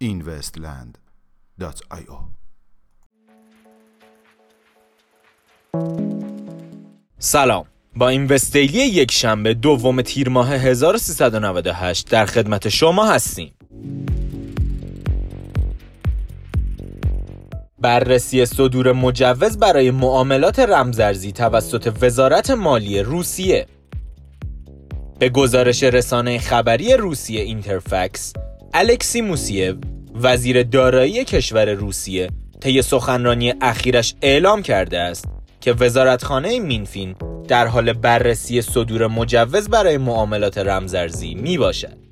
investland.io سلام. با این وستیلی یک شنبه دوم تیر ماه 1398 در خدمت شما هستیم. بررسی صدور مجوز برای معاملات رمزرزی توسط وزارت مالی روسیه به گزارش رسانه خبری روسیه اینترفکس الکسی موسیو وزیر دارایی کشور روسیه طی سخنرانی اخیرش اعلام کرده است که وزارتخانه مینفین در حال بررسی صدور مجوز برای معاملات رمزارزی می باشد.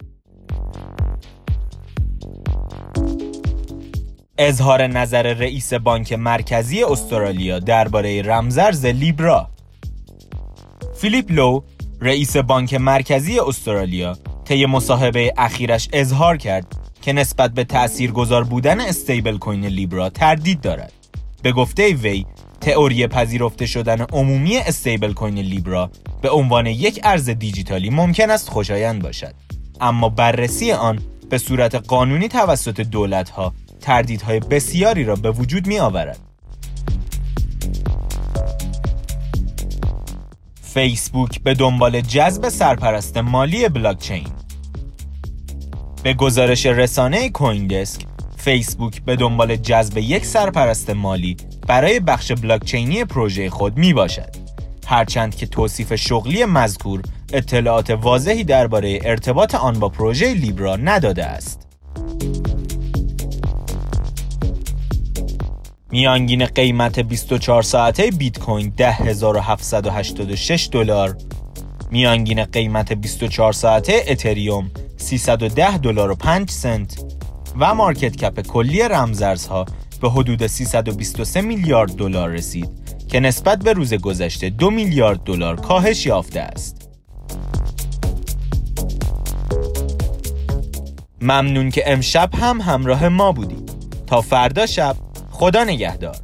اظهار نظر رئیس بانک مرکزی استرالیا درباره رمزرز لیبرا فیلیپ لو رئیس بانک مرکزی استرالیا طی مصاحبه اخیرش اظهار کرد که نسبت به تأثیرگذار بودن استیبل کوین لیبرا تردید دارد. به گفته وی تئوری پذیرفته شدن عمومی استیبل کوین لیبرا به عنوان یک ارز دیجیتالی ممکن است خوشایند باشد اما بررسی آن به صورت قانونی توسط دولت ها تردیدهای بسیاری را به وجود می آورد. فیسبوک به دنبال جذب سرپرست مالی بلاکچین. به گزارش رسانه کویندسک فیسبوک به دنبال جذب یک سرپرست مالی برای بخش بلاکچینی پروژه خود می باشد هرچند که توصیف شغلی مذکور اطلاعات واضحی درباره ارتباط آن با پروژه لیبرا نداده است. میانگین قیمت 24 ساعته بیت کوین 10786 دلار میانگین قیمت 24 ساعته اتریوم 310 دلار و 5 سنت و مارکت کپ کلی رمزارزها به حدود 323 میلیارد دلار رسید که نسبت به روز گذشته 2 میلیارد دلار کاهش یافته است. ممنون که امشب هم همراه ما بودید. تا فردا شب خدا نگهدار.